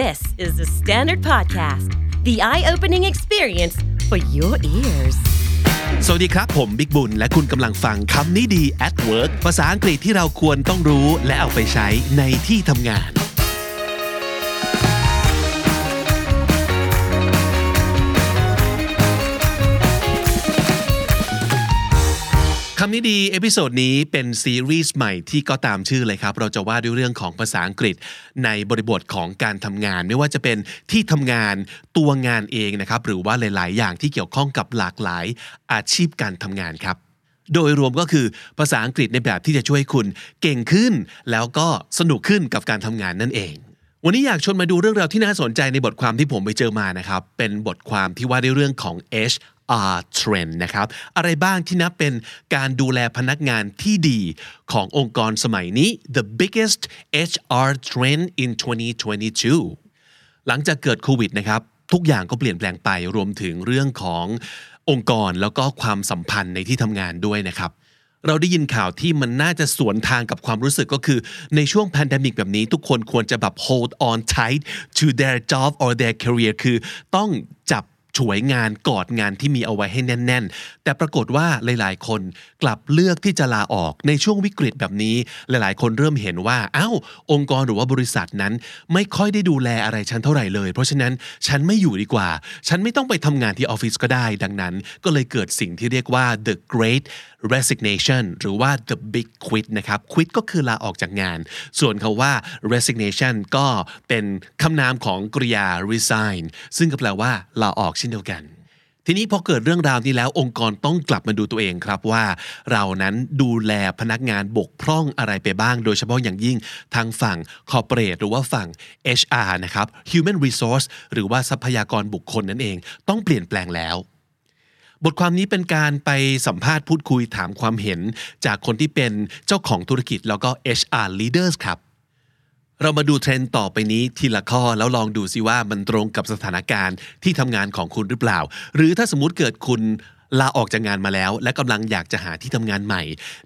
This is the Standard Podcast, the eye opening experience for your ears. สวัสดีครับ ผมบิ๊กบุญ และคุณกำลังฟังคำนี้ดี at work ภาษาอังกฤษที่เราควรต้องรู้และเอาไปใช้ในที่ทำงาน คำนี้ดี episode นี้เป็นซีรีส์ใหม่ที่ก็ตามชื่อเลยครับ เราจะว่าด้วยเรื่องของภาษาอังกฤษ ในบริบทของการทำงาน ไม่ว่าจะเป็นที่ทำงานตัวงานเองนะครับ หรือว่าหลาย ๆ อย่างที่เกี่ยวข้องกับหลากหลายอาชีพการทำงานครับ โดยรวมก็คือภาษาอังกฤษในแบบที่จะช่วยคุณเก่งขึ้น แล้วก็สนุกขึ้นกับการทำงานนั่นเองวันนี้อยากชวนมาดูเรื่องราวที่น่าสนใจในบทความที่ผมไปเจอมานะครับ เป็นบทความที่ว่าด้วยเรื่องของ H HR trend นะครับ อะไรบ้างที่นับเป็นการดูแลพนักงานที่ดีขององค์กรสมัยนี้ the biggest HR trend in 2022 หลังจากเกิดโควิดนะครับ ทุกอย่างก็เปลี่ยนแปลงไปรวมถึงเรื่องขององค์กรแล้วก็ความสัมพันธ์ในที่ทำงานด้วยนะครับ เราได้ยินข่าวที่มันน่าจะสวนทางกับความรู้สึกก็คือ ในช่วง p พ n d e m i c แบบนี้ทุกคนควรจะแบบ hold on tight to their job or their career คือต้องจับ ฉวยงานกอดงานที่มีเอาไว้ให้แน่น ๆ แต่ปรากฏว่าหลายๆ คนกลับเลือกที่จะลาออกในช่วงวิกฤตแบบนี้ หลายๆ คนเริ่มเห็นว่าอ้าวองค์กรหรือว่าบริษัทนั้น ไม่ค่อยได้ดูแลอะไรฉันเท่าไหร่เลย เพราะฉะนั้นฉันไม่อยู่ดีกว่า ฉันไม่ต้องไปทำงานที่ออฟฟิศก็ได้ ดังนั้น ก็เลยเกิดสิ่งที่เรียกว่า the great resignation หรือว่า the big quit นะครับ quit ก็คือลาออกจากงาน ส่วนคาว่า resignation ก็เป็นคำนามของกริยา resign ซึ่งก็แปลว่าลาออกช่นเดียวกัน ทีนี้พอเกิดเรื่องราวนี้แล้วองค์กรต้องกลับมาดูตัวเองครับว่า เรานั้นดูแลพนักงานบกพร่องอะไรไปบ้าง โดยเฉพาะอย่างยิ่งทางฝั่ง corporate หรือว่าฝั่ง HR นะครับ human resource หรือว่าทรัพยากรบุคคลนั่นเอง ต้องเปลี่ยนแปลงแล้วบทความนี้เป็นการไปสัมภาษณ์พูดคุยถามความเห็น จากคนที่เป็นเจ้าของธุรกิจแล้วก็ HR leaders ครับ เรามาดูเทรนด์ต่อไปนี้ทีละข้อแล้วลองดูซิว่ามันตรงกับสถานการณ์ที่ทำงานของคุณหรือเปล่า หรือถ้าสมมติเกิดคุณลาออกจากงานมาแล้ว และกำลังอยากจะหาที่ทำงานใหม่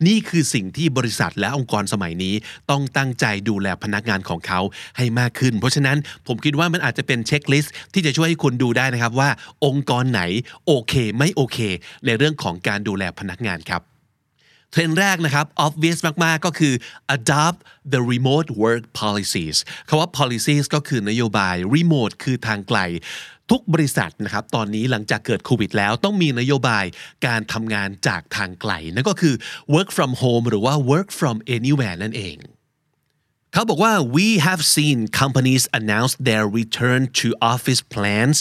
นี่คือสิ่งที่บริษัทและองค์กรสมัยนี้ ต้องตั้งใจดูแลพนักงานของเขาให้มากขึ้น เพราะฉะนั้นผมคิดว่ามันอาจจะเป็นเช็คลิสต์ที่จะช่วยให้คุณดูได้นะครับว่า องค์กรไหนโอเค ไม่โอเค ในเรื่องของการดูแลพนักงานครับ เทรนด์แรกนะครับ obvious มาก ๆ ก็คือ adopt the remote work policies คำว่า policies ก็คือนโยบาย remote คือทางไกล ทุกบริษัทนะครับ ตอนนี้หลังจากเกิดโควิดแล้วต้องมีนโยบายการทำงานจากทางไกล นั่นก็คือ work from home หรือว่า work from anywhere นั่นเอง เขาบอกว่า we have seen companies announce their return to office plans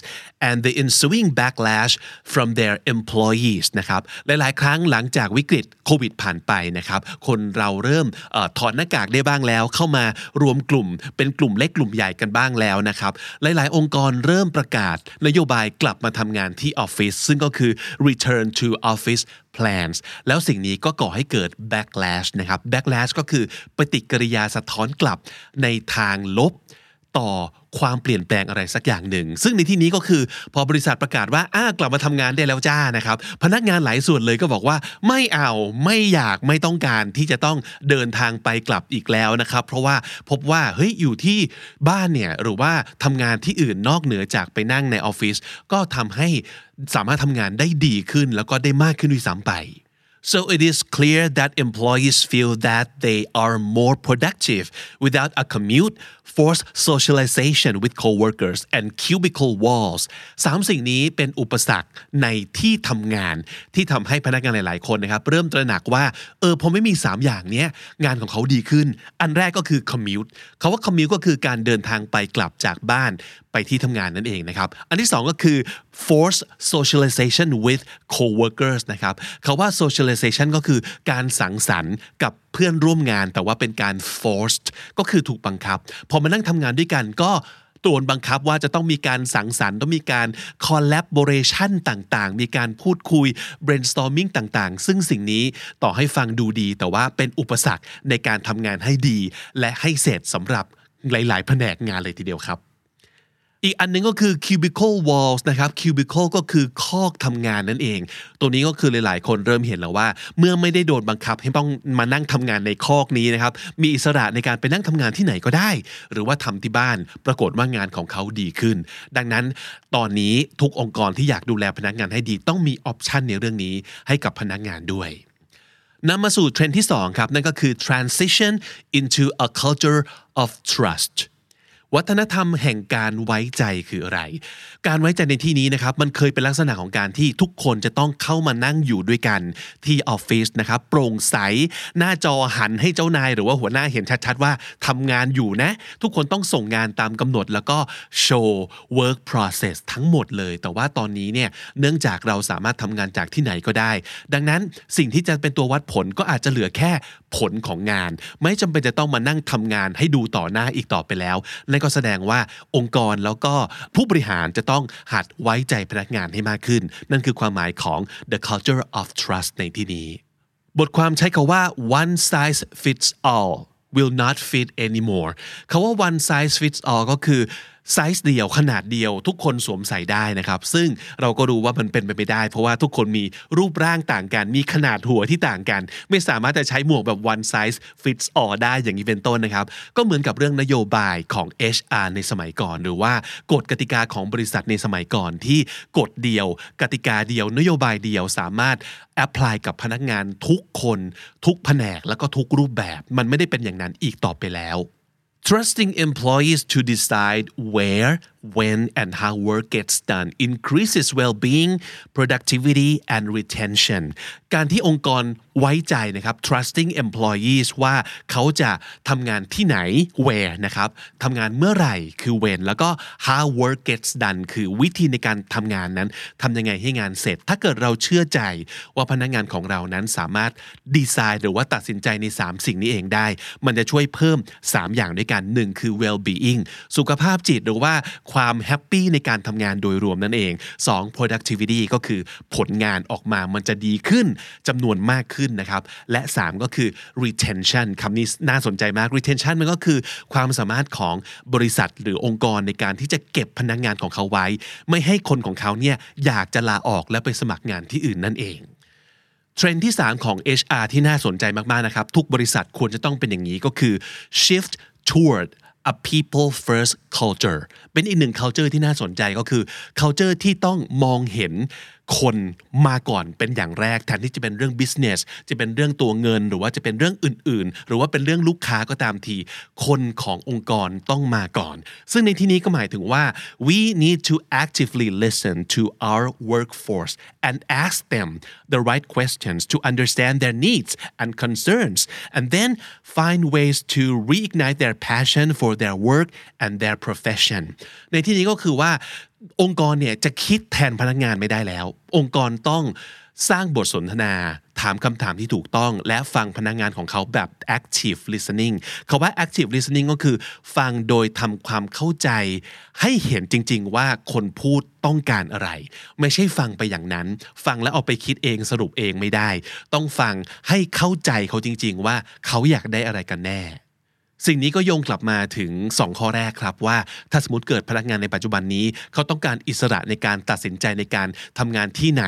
and the ensuing backlash from their employees นะครับ หลาย ๆ ครั้งหลังจากวิกฤตโควิดผ่านไปนะครับ คนเราเริ่มอถอดหน้ากากได้บ้างแล้ว เข้ามารวมกลุ่ม เป็นกลุ่มเล็กกลุ่มใหญ่กันบ้างแล้วนะครับ หลาย ๆ องค์กรเริ่มประกาศนโยบายกลับมาทำงานที่ออฟฟิศซึ่งก็คือ return to office plans แล้วสิ่งนี้ก็ก่อให้เกิด backlash นะครับ backlash ก็คือปฏิกิริยาสะท้อนกลับในทางลบต่อ ความเปลี่ยนแปลงอะไรสักอย่างหนึ่ง ซึ่งในที่นี้ก็คือพอบริษัทประกาศว่าอ้ากลับมาทำงานได้แล้วจ้านะครับ พนักงานหลายส่วนเลยก็บอกว่าไม่เอาไม่อยากไม่ต้องการที่จะต้องเดินทางไปกลับอีกแล้วนะครับ เพราะว่าพบว่าเฮ้ยอยู่ที่บ้านเนี่ยหรือว่าทำงานที่อื่นนอกเหนือจากไปนั่งในออฟฟิศก็ทำให้สามารถทำงานได้ดีขึ้นแล้วก็ได้มากขึ้นด้วยซ้ำไป So it is clear that employees feel that they are more productive without a commute, forced socialization with coworkers, and cubicle walls. สามสิ่งนี้เป็นอุปสรรคในที่ทำงานที่ทำให้พนักงานหลาย ๆ คนนะครับเริ่มตระหนักว่าเออพอไม่มี 3 อย่างนี้งานของเขาดีขึ้น อันแรกก็คือ commute เขาว่า commute ก็คือการเดินทางไปกลับจากบ้าน ไปที่ทำงานนั่นเองนะครับ อันที่สองก็คือ force socialization with co-workers นะครับคาว่า socialization ก็คือการสังสรรค์กับเพื่อนร่วมงาน แต่ว่าเป็นการ forced ก็คือถูกบังคับ พอมานั่งทำงานด้วยกันก็โดนบังคับว่าจะต้องมีการสังสรรค์ต้องมีการ collaboration ต่างๆ มีการพูดคุย brainstorming ต่างๆ ซึ่งสิ่งนี้ต่อให้ฟังดูดี แต่ว่าเป็นอุปสรรคในการทำงานให้ดี และให้เสร็จสำหรับหลายๆ แผนกงานเลยทีเดียวครับ อีกอันนึงก็คือ cubicle walls นะครับ cubicle ก็คือคอกทำงานนั่นเอง ตัวนี้ก็คือหลาย ๆ คนเริ่มเห็นแล้วว่า เมื่อไม่ได้โดนบังคับให้ต้องมานั่งทำงานในคอกนี้นะครับ มีอิสระในการไปนั่งทำงานที่ไหนก็ได้ หรือว่าทำที่บ้าน ปรากฏว่างานของเขาดีขึ้น ดังนั้นตอนนี้ทุกองค์กรที่อยากดูแลพนักงานให้ดีต้องมีออปชันในเรื่องนี้ให้กับพนักงานด้วยนำมาสู่เทรนด์ที่2ครับนั่นก็คือ transition into a culture of trust วัฒนธรรมแห่งการไว้ใจคืออะไร การไว้ใจในที่นี้นะครับมันเคยเป็นลักษณะของการที่ทุกคนจะต้องเข้ามานั่งอยู่ด้วยกันที่ออฟฟิศนะครับโปร่งใส หน้าจอหันให้เจ้านาย หรือว่าหัวหน้าเห็นชัดๆว่าทำงานอยู่นะ ทุกคนต้องส่งงานตามกำหนด แล้วก็โชว์ work process ทั้งหมดเลย แต่ว่าตอนนี้เนี่ยเนื่องจากเราสามารถทำงานจากที่ไหนก็ได้ ดังนั้นสิ่งที่จะเป็นตัววัดผลก็อาจจะเหลือแค่ผลของงาน ไม่จำเป็นจะต้องมานั่งทำงานให้ดูต่อหน้าอีกต่อไปแล้วนั่นก็แสดงว่าองค์กรแล้วก็ผู้บริหารจะต้องหัดไว้ใจพนักงานให้มากขึ้น นั่นคือความหมายของ the culture of trust ในที่นี้ บทความใช้คาว่า one size fits all will not fit anymore คาว่า one size fits all ก็คือ ไซส์เดียวขนาดเดียวทุกคนสวมใส่ได้นะครับ ซึ่งเราก็รู้ว่ามันเป็นไปไม่ได้ เพราะว่าทุกคนมีรูปร่างต่างกัน มีขนาดหัวที่ต่างกัน ไม่สามารถจะใช้หมวกแบบ one size fits all ได้อย่างนี้เป็นต้นนะครับ ก็เหมือนกับเรื่องนโยบายของ HR ในสมัยก่อน หรือว่ากฎกติกาของบริษัทในสมัยก่อนที่กฎเดียว กติกาเดียวนโยบายเดียวสามารถแอพพลายกับพนักงานทุกคน ทุกแผนกแล้วก็ทุกรูปแบบ มันไม่ได้เป็นอย่างนั้นอีกต่อไปแล้ว Trusting employees to decide where, when, and how work gets done increases well-being, productivity, and retention. การที่องค์กรไว้ใจนะครับ trusting employees ว่าเขาจะทำงานที่ไหน where นะครับทำงานเมื่อไหร่คือ when แล้วก็ how work gets done คือวิธีในการทำงานนั้นทำยังไงให้งานเสร็จ ถ้าเกิดเราเชื่อใจว่าพนักงานของเรานั้นสามารถดีไซน์หรือว่าตัดสินใจใน 3 สิ่งนี้เองได้ มันจะช่วยเพิ่ม 3 อย่างด้วยกันหนึ่งคือ well being สุขภาพจิตหรือว่าความแฮปปี้ในการทำงานโดยรวมนั่นเอง 2 productivity ก็คือผลงานออกมามันจะดีขึ้นจำนวนมากขึ้นนะครับ และ 3 ก็คือ retention คำนี้น่าสนใจมาก retention มันก็คือความสามารถของบริษัทหรือองค์กรในการที่จะเก็บพนักงานของเขาไว้ ไม่ให้คนของเขาเนี่ยอยากจะลาออกและไปสมัครงานที่อื่นนั่นเองเทรนด์ที่ 3 ของ HR ที่น่าสนใจมาก ๆ นะครับ ทุกบริษัทควรจะต้องเป็นอย่างนี้ก็คือ shift toward a people first culture เป็นอีกหนึ่ง culture ที่น่าสนใจก็คือ culture ที่ต้องมองเห็น คนมาก่อนเป็นอย่างแรกแทนที่จะเป็นเรื่อง business จะเป็นเรื่องตัวเงินหรือว่าจะเป็นเรื่องอื่น ๆ หรือว่าเป็นเรื่องลูกค้าก็ตามที คนขององค์กรต้องมาก่อน ซึ่งในที่นี้ก็หมายถึงว่า we need to actively listen to our workforce and ask them the right questions to understand their needs and concerns and then find ways to reignite their passion for their work and their profession ในที่นี้ก็คือว่า องค์กรเนี่ยจะคิดแทนพนักงานไม่ได้แล้ว องค์กรต้องสร้างบทสนทนาถามคำถามที่ถูกต้อง และฟังพนักงานของเขาแบบ active listening เขาว่า active listening ก็คือฟังโดยทำความเข้าใจ ให้เห็นจริง ๆ ว่าคนพูดต้องการอะไร ไม่ใช่ฟังไปอย่างนั้น ฟังแล้วเอาไปคิดเองสรุปเองไม่ได้ ต้องฟังให้เข้าใจเขาจริง ๆ ว่าเขาอยากได้อะไรกันแน่ สิ่งนี้ก็โยงกลับมาถึง 2 ข้อแรกครับว่า ถ้าสมมติเกิดพนักงานในปัจจุบันนี้ เขาต้องการอิสระในการตัดสินใจในการทำงานที่ไหน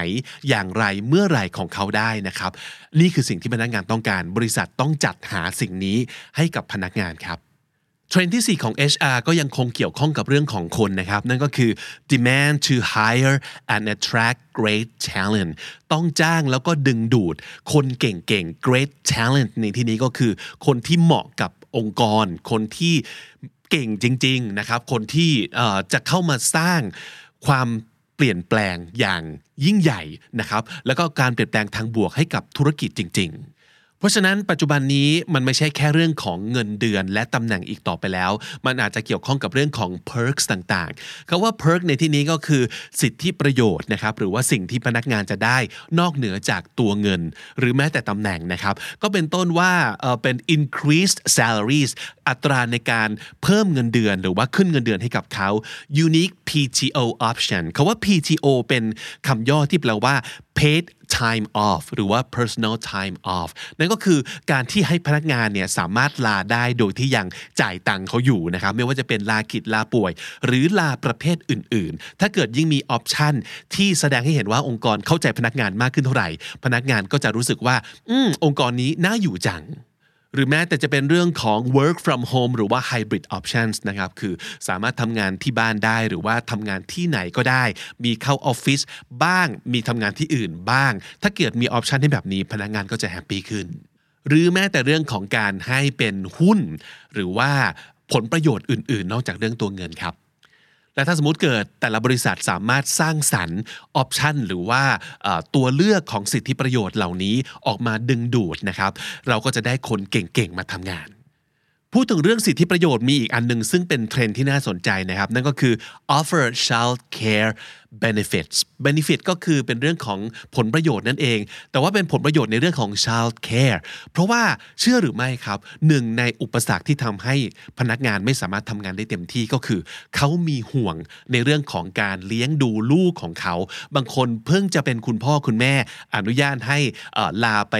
อย่างไรเมื่อไหร่ของเขาได้นะครับ นี่คือสิ่งที่พนักงานต้องการ บริษัทต้องจัดหาสิ่งนี้ให้กับพนักงานครับเทรนด์ที่ 4 ของ HR ก็ยังคงเกี่ยวข้องกับเรื่องของคนนะครับ นั่นก็คือ demand to hire and attract great talent ต้องจ้างแล้วก็ดึงดูด คนเก่งๆ great talent ในที่นี้ก็คือคนที่เหมาะกับ องค์กร คนที่เก่งจริง ๆนะครับ คนที่จะเข้ามาสร้างความเปลี่ยนแปลงอย่างยิ่งใหญ่นะครับ แล้วก็การเปลี่ยนแปลงทางบวกให้กับธุรกิจจริง ๆ เพราะฉะนั้นปัจจุบันนี้มันไม่ใช่แค่เรื่องของเงินเดือนและตำแหน่งอีกต่อไปแล้ว มันอาจจะเกี่ยวข้องกับเรื่องของ perks ต่างๆคาว่า perk ในที่นี้ก็คือสิทธิประโยชน์นะครับหรือว่าสิ่งที่พนักงานจะได้นอกเหนือจากตัวเงิน หรือแม้แต่ตำแหน่งนะครับ ก็เป็นต้นว่าเเป็น increased salaries อัตราในการเพิ่มเงินเดือน หรือว่าขึ้นเงินเดือนให้กับเขา unique PTO option คาว่า PTO เป็นคำย่อที่แปลว่า paid time off หรือว่า personal time off นั่นก็คือการที่ให้พนักงานเนี่ยสามารถลาได้โดยที่ยังจ่ายตังค์เขาอยู่นะครับ ไม่ว่าจะเป็นลากิจลาป่วย หรือลาประเภทอื่น ๆ ถ้าเกิดยิ่งมี option ที่แสดงให้เห็นว่าองค์กรเข้าใจพนักงานมากขึ้นเท่าไหร่ พนักงานก็จะรู้สึกว่า อืมองค์กรนี้น่าอยู่จัง หรือแม้แต่จะเป็นเรื่องของ work from home หรือว่า hybrid options นะครับ คือสามารถทำงานที่บ้านได้หรือว่าทำงานที่ไหนก็ได้ มีเข้าออฟฟิศบ้าง มีทำงานที่อื่นบ้าง ถ้าเกิดมี option ให้แบบนี้พนักงานก็จะ happy ขึ้น หรือแม้แต่เรื่องของการให้เป็นหุ้น หรือว่าผลประโยชน์อื่น ๆ นอกจากเรื่องตัวเงินครับ และถ้าสมมติเกิดแต่ละบริษัทสามารถสร้างสรรค์ option หรือว่าตัวเลือกของสิทธิประโยชน์เหล่านี้ออกมาดึงดูดนะครับ เราก็จะได้คนเก่งๆมาทำงาน พูดถึงเรื่องสิทธิประโยชน์มีอีกอันหนึ่งซึ่งเป็นเทรนด์ที่น่าสนใจนะครับ นั่นก็คือ offer child care benefits benefit ก็คือเป็นเรื่องของผลประโยชน์นั่นเอง แต่ว่าเป็นผลประโยชน์ในเรื่องของ child care เพราะว่าเชื่อหรือไม่ครับหนึ่งในอุปสรรคที่ทำให้พนักงานไม่สามารถทำงานได้เต็มที่ก็คือ เขามีห่วงในเรื่องของการเลี้ยงดูลูกของเขา บางคนเพิ่งจะเป็นคุณพ่อคุณแม่อนุญาตให้ลาไป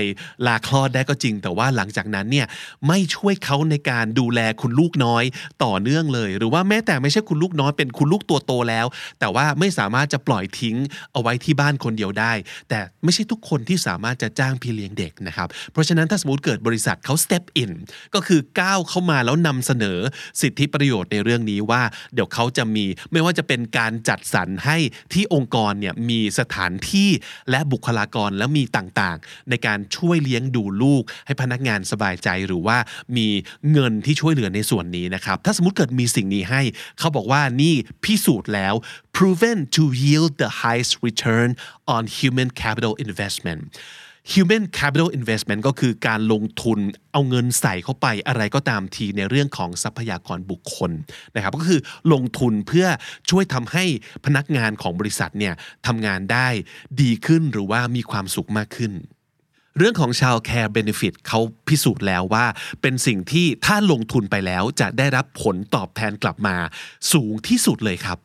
ลาคลอดได้ก็จริง แต่ว่าหลังจากนั้นเนี่ยไม่ช่วยเขาในการดูแลคุณลูกน้อยต่อเนื่องเลย หรือว่าแม้แต่ไม่ใช่คุณลูกน้อยเป็นคุณลูกตัวโตแล้ว แต่ว่าไม่สามารถจะปล่อยทิ้งเอาไว้ที่บ้านคนเดียวได้ แต่ไม่ใช่ทุกคนที่สามารถจะจ้างพี่เลี้ยงเด็กนะครับ เพราะฉะนั้นถ้าสมมติเกิดบริษัทเขา step in ก็คือก้าวเข้ามาแล้วนำเสนอสิทธิประโยชน์ในเรื่องนี้ว่า เดี๋ยวเขาจะมีไม่ว่าจะเป็นการจัดสรรให้ที่องค์กรเนี่ยมีสถานที่และบุคลากรแล้วมีต่างๆ ในการช่วยเลี้ยงดูลูก ให้พนักงานสบายใจหรือว่ามีเงินที่ช่วยเหลือในส่วนนี้นะครับ ถ้าสมมติเกิดมีสิ่งนี้ให้ เขาบอกว่านี่พิสูจน์แล้ว proven to yield the highest return on human capital investment human capital investment ก็คือการลงทุนเอาเงินใส่เข้าไปอะไรก็ตามที่ในเรื่องของทรัพยากรบุคคลนะครับก็คือลงทุนเพื่อช่วยทำให้พนักงานของบริษัทเนี่ยทำงานได้ดีขึ้นหรือว่ามีความสุขมากขึ้น เรื่องของ child care benefit เขาพิสูจน์แล้วว่า เป็นสิ่งที่ถ้าลงทุนไปแล้วจะได้รับผลตอบแทนกลับมาสูงที่สุดเลยครับ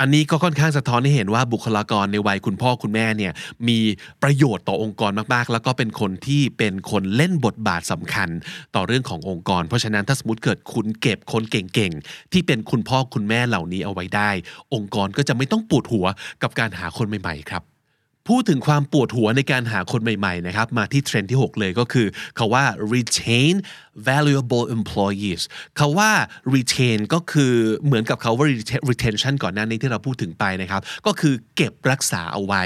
อันนี้ก็ค่อนข้างสะท้อนให้เห็นว่าบุคลากรในวัยคุณพ่อคุณแม่เนี่ยมีประโยชน์ต่อองค์กรมากๆ แล้วก็เป็นคนที่เป็นคนเล่นบทบาทสำคัญต่อเรื่องขององค์กร เพราะฉะนั้นถ้าสมมติเกิดคุณเก็บคนเก่งๆ ที่เป็นคุณพ่อคุณแม่เหล่านี้เอาไว้ได้ องค์กรก็จะไม่ต้องปวดหัวกับการหาคนใหม่ๆครับ พูดถึงความปวดหัวในการหาคนใหม่ๆนะครับมาที่เทรนด์ที่ 6 เลยก็คือคาว่า retain valuable employees คาว่า retain ก็คือเหมือนกับคาว่า retention ก่อนหน้านี้ที่เราพูดถึงไปนะครับ ก็คือเก็บรักษาเอาไว้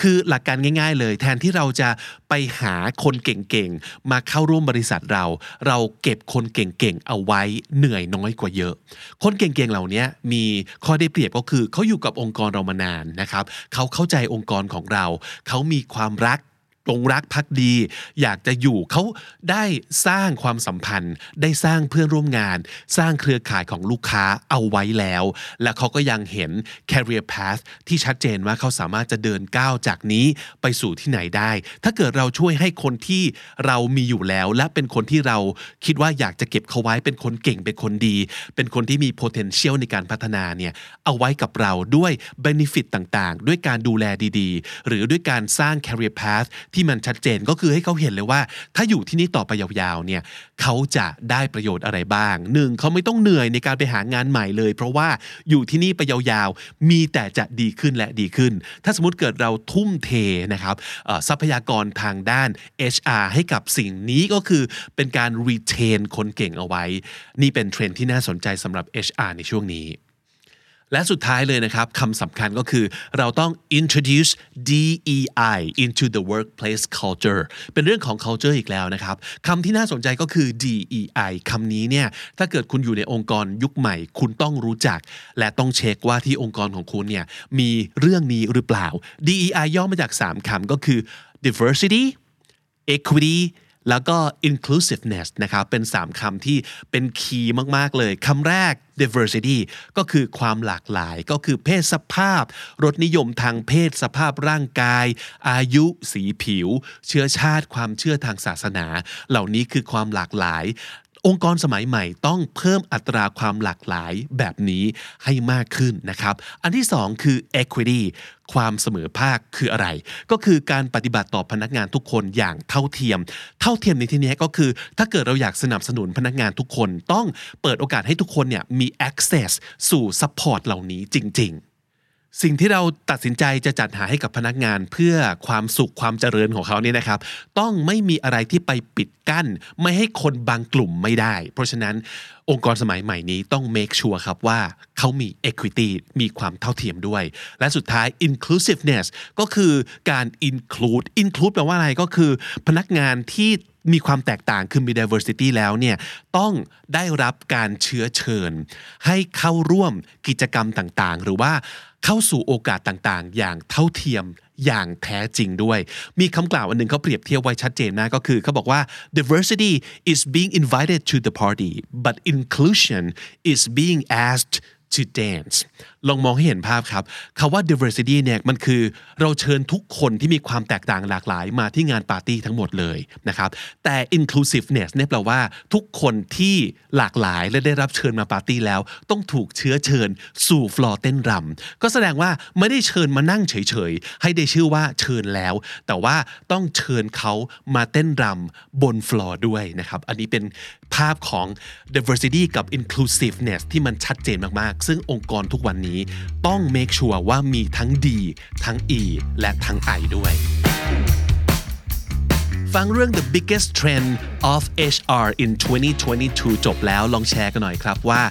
คือหลักการง่าย ๆ เลย แทนที่เราจะไปหาคนเก่งๆ มาเข้าร่วมบริษัทเรา เราเก็บคนเก่งๆ เอาไว้เหนื่อยน้อยกว่าเยอะ คนเก่งๆ เหล่านี้มีข้อได้เปรียบก็คือเขาอยู่กับองค์กรเรามานานนะครับ เขาเข้าใจองค์กรของเรา เขามีความรัก หลงรักพักดี อยากจะอยู่เขาได้สร้างความสัมพันธ์ ได้สร้างเพื่อนร่วมงาน สร้างเครือข่ายของลูกค้าเอาไว้แล้ว และเขาก็ยังเห็น career path ที่ชัดเจนว่าเขาสามารถจะเดินก้าวจากนี้ไปสู่ที่ไหนได้ ถ้าเกิดเราช่วยให้คนที่เรามีอยู่แล้ว และเป็นคนที่เราคิดว่าอยากจะเก็บเขาไว้เป็นคนเก่งเป็นคนดี เป็นคนที่มี potential ในการพัฒนาเนี่ยเอาไว้กับเราด้วย benefit ต่างๆ ด้วยการดูแลดีๆ หรือด้วยการสร้าง career path ที่ที่มันชัดเจนก็คือให้เขาเห็นเลยว่า ถ้าอยู่ที่นี่ต่อไปยาวๆเนี่ยเขาจะได้ประโยชน์อะไรบ้างหนึ่งเขาไม่ต้องเหนื่อยในการไปหางานใหม่เลย เพราะว่าอยู่ที่นี่ไปยาวๆ มีแต่จะดีขึ้นและดีขึ้น ถ้าสมมติเกิดเราทุ่มเทนะครับทรัพยากรทางด้าน HR ให้กับสิ่งนี้ก็คือเป็นการ retain คนเก่งเอาไว้ นี่เป็นเทรนที่น่าสนใจสำหรับ HR ในช่วงนี้ และสุดท้ายเลยนะครับคำสำคัญก็คือเราต้อง introduce DEI into the workplace culture เป็นเรื่องของ culture อีกแล้วนะครับคำที่น่าสนใจก็คือ DEI คำนี้เนี่ยถ้าเกิดคุณอยู่ในองค์กรยุคใหม่ คุณต้องรู้จัก และต้องเช็คว่าที่องค์กรของคุณเนี่ยมีเรื่องนี้หรือเปล่า DEI ย่อมาจาก 3คำก็คือ diversity equity แล้วก็ inclusiveness นะครับเป็น 3คำที่เป็นคีย์มาก ๆ เลยคำแรก diversity ก็คือความหลากหลายก็คือเพศสภาพ รสนิยมทางเพศสภาพร่างกาย อายุ สีผิว เชื้อชาติ ความเชื่อทางศาสนา เหล่านี้คือความหลากหลาย องค์กรสมัยใหม่ต้องเพิ่มอัตราความหลากหลายแบบนี้ให้มากขึ้นนะครับ อันที่สองคือ equity ความเสมอภาคคืออะไร ก็คือการปฏิบัติต่อพนักงานทุกคนอย่างเท่าเทียม เท่าเทียมในที่นี้ก็คือ ถ้าเกิดเราอยากสนับสนุนพนักงานทุกคน ต้องเปิดโอกาสให้ทุกคนเนี่ยมี access สู่ support เหล่านี้จริง ๆ สิ่งที่เราตัดสินใจจะจัดหาให้กับพนักงานเพื่อความสุขความเจริญของเขาเนี่ยนะครับ ต้องไม่มีอะไรที่ไปปิดกั้น ไม่ให้คนบางกลุ่มไม่ได้ เพราะฉะนั้นองค์กรสมัยใหม่นี้ต้อง make sure ครับว่าเขามี equity มีความเท่าเทียมด้วย และสุดท้าย inclusiveness ก็คือการ include include แปลว่าอะไรก็คือ พนักงานที่มีความแตกต่างคือมี diversity แล้วเนี่ยต้องได้รับการเชื้อเชิญ ให้เข้าร่วมกิจกรรมต่างๆ หรือว่า เข้าสู่โอกาสต่างๆ อย่างเท่าเทียมอย่างแท้จริงด้วย มีคำกล่าวอันหนึ่งเขาเปรียบเทียบไว้ชัดเจนนะก็คือเขาบอกว่า diversity is being invited to the party but inclusion is being asked to dance ลองมองให้เห็นภาพครับคำว่า diversity เนี่ยมันคือเราเชิญทุกคนที่มีความแตกต่างหลากหลายมาที่งานปาร์ตี้ทั้งหมดเลยนะครับแต่ inclusiveness เนี่ยแปลว่าทุกคนที่หลากหลายและได้รับเชิญมาปาร์ตี้แล้ว ต้องถูกเชื้อเชิญสู่ฟลอร์เต้นรำก็แสดงว่าไม่ได้เชิญมานั่งเฉยๆ ให้ได้ชื่อว่าเชิญแล้ว แต่ว่าต้องเชิญเขามาเต้นรำบนฟลอร์ด้วยนะครับอันนี้เป็นภาพของ diversity กับ inclusiveness ที่มันชัดเจนมากๆซึ่งองค์กรทุกวันนี้ต้อง make sure ว่ามีทั้ง D ทั้ง E และทั้ง I ด้วย ฟังเรื่อง the biggest trend of HR in 2022 จบแล้วลองแชร์กันหน่อยครับว่า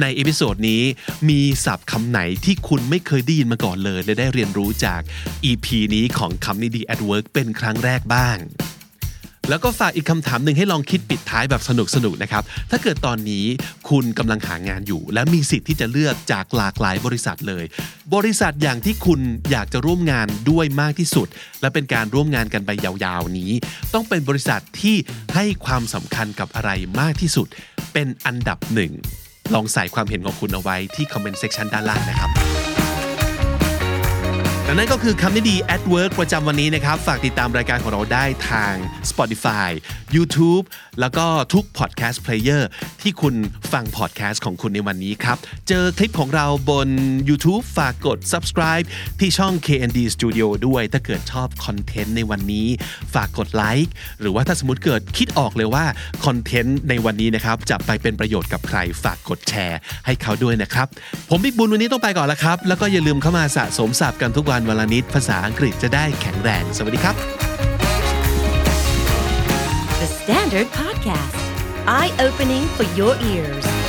ใน episode นี้มีศัพท์คำไหนที่คุณไม่เคยได้ยินมาก่อนเลยและได้เรียนรู้จาก EP นี้ของคำนี้ดี at work เป็นครั้งแรกบ้างแล้วก็ฝากอีกคำถามหนึ่งให้ลองคิดปิดท้ายแบบสนุกๆนะครับ ถ้าเกิดตอนนี้ คุณกำลังหางานอยู่ และมีสิทธิ์ที่จะเลือกจากหลากหลายบริษัทเลย บริษัทอย่างที่คุณอยากจะร่วมงานด้วยมากที่สุด และเป็นการร่วมงานกันไปยาวๆนี้ ต้องเป็นบริษัทที่ให้ความสำคัญกับอะไรมากที่สุด เป็นอันดับหนึ่งลองใส่ความเห็นของคุณเอาไว้ที่ comment section ด้านล่างนะครับ และนั่นก็คือคำนิดี at work ประจำวันนี้นะครับ ฝากติดตามรายการของเราได้ทาง Spotify YouTube แล้วก็ทุก podcast player ที่คุณฟัง podcast ของคุณในวันนี้ครับ เจอคลิปของเราบน YouTube ฝากกด subscribe ที่ช่อง KND Studio ด้วย ถ้าเกิดชอบคอนเทนต์ในวันนี้ ฝากกดไลค์หรือว่าถ้าสมมติเกิดคิดออกเลยว่าคอนเทนต์ในวันนี้นะครับจะไปเป็นประโยชน์กับใคร ฝากกดแชร์ให้เขาด้วยนะครับ ผมบิ๊กบุญวันนี้ต้องไปก่อนแล้วครับ แล้วก็อย่าลืมเข้ามาสะสมศัพท์กันทุกวันวันวละนิดภาษาอังกฤษจะได้แข็งแรง สวัสดีครับ The Standard Podcast, eye opening for your ears.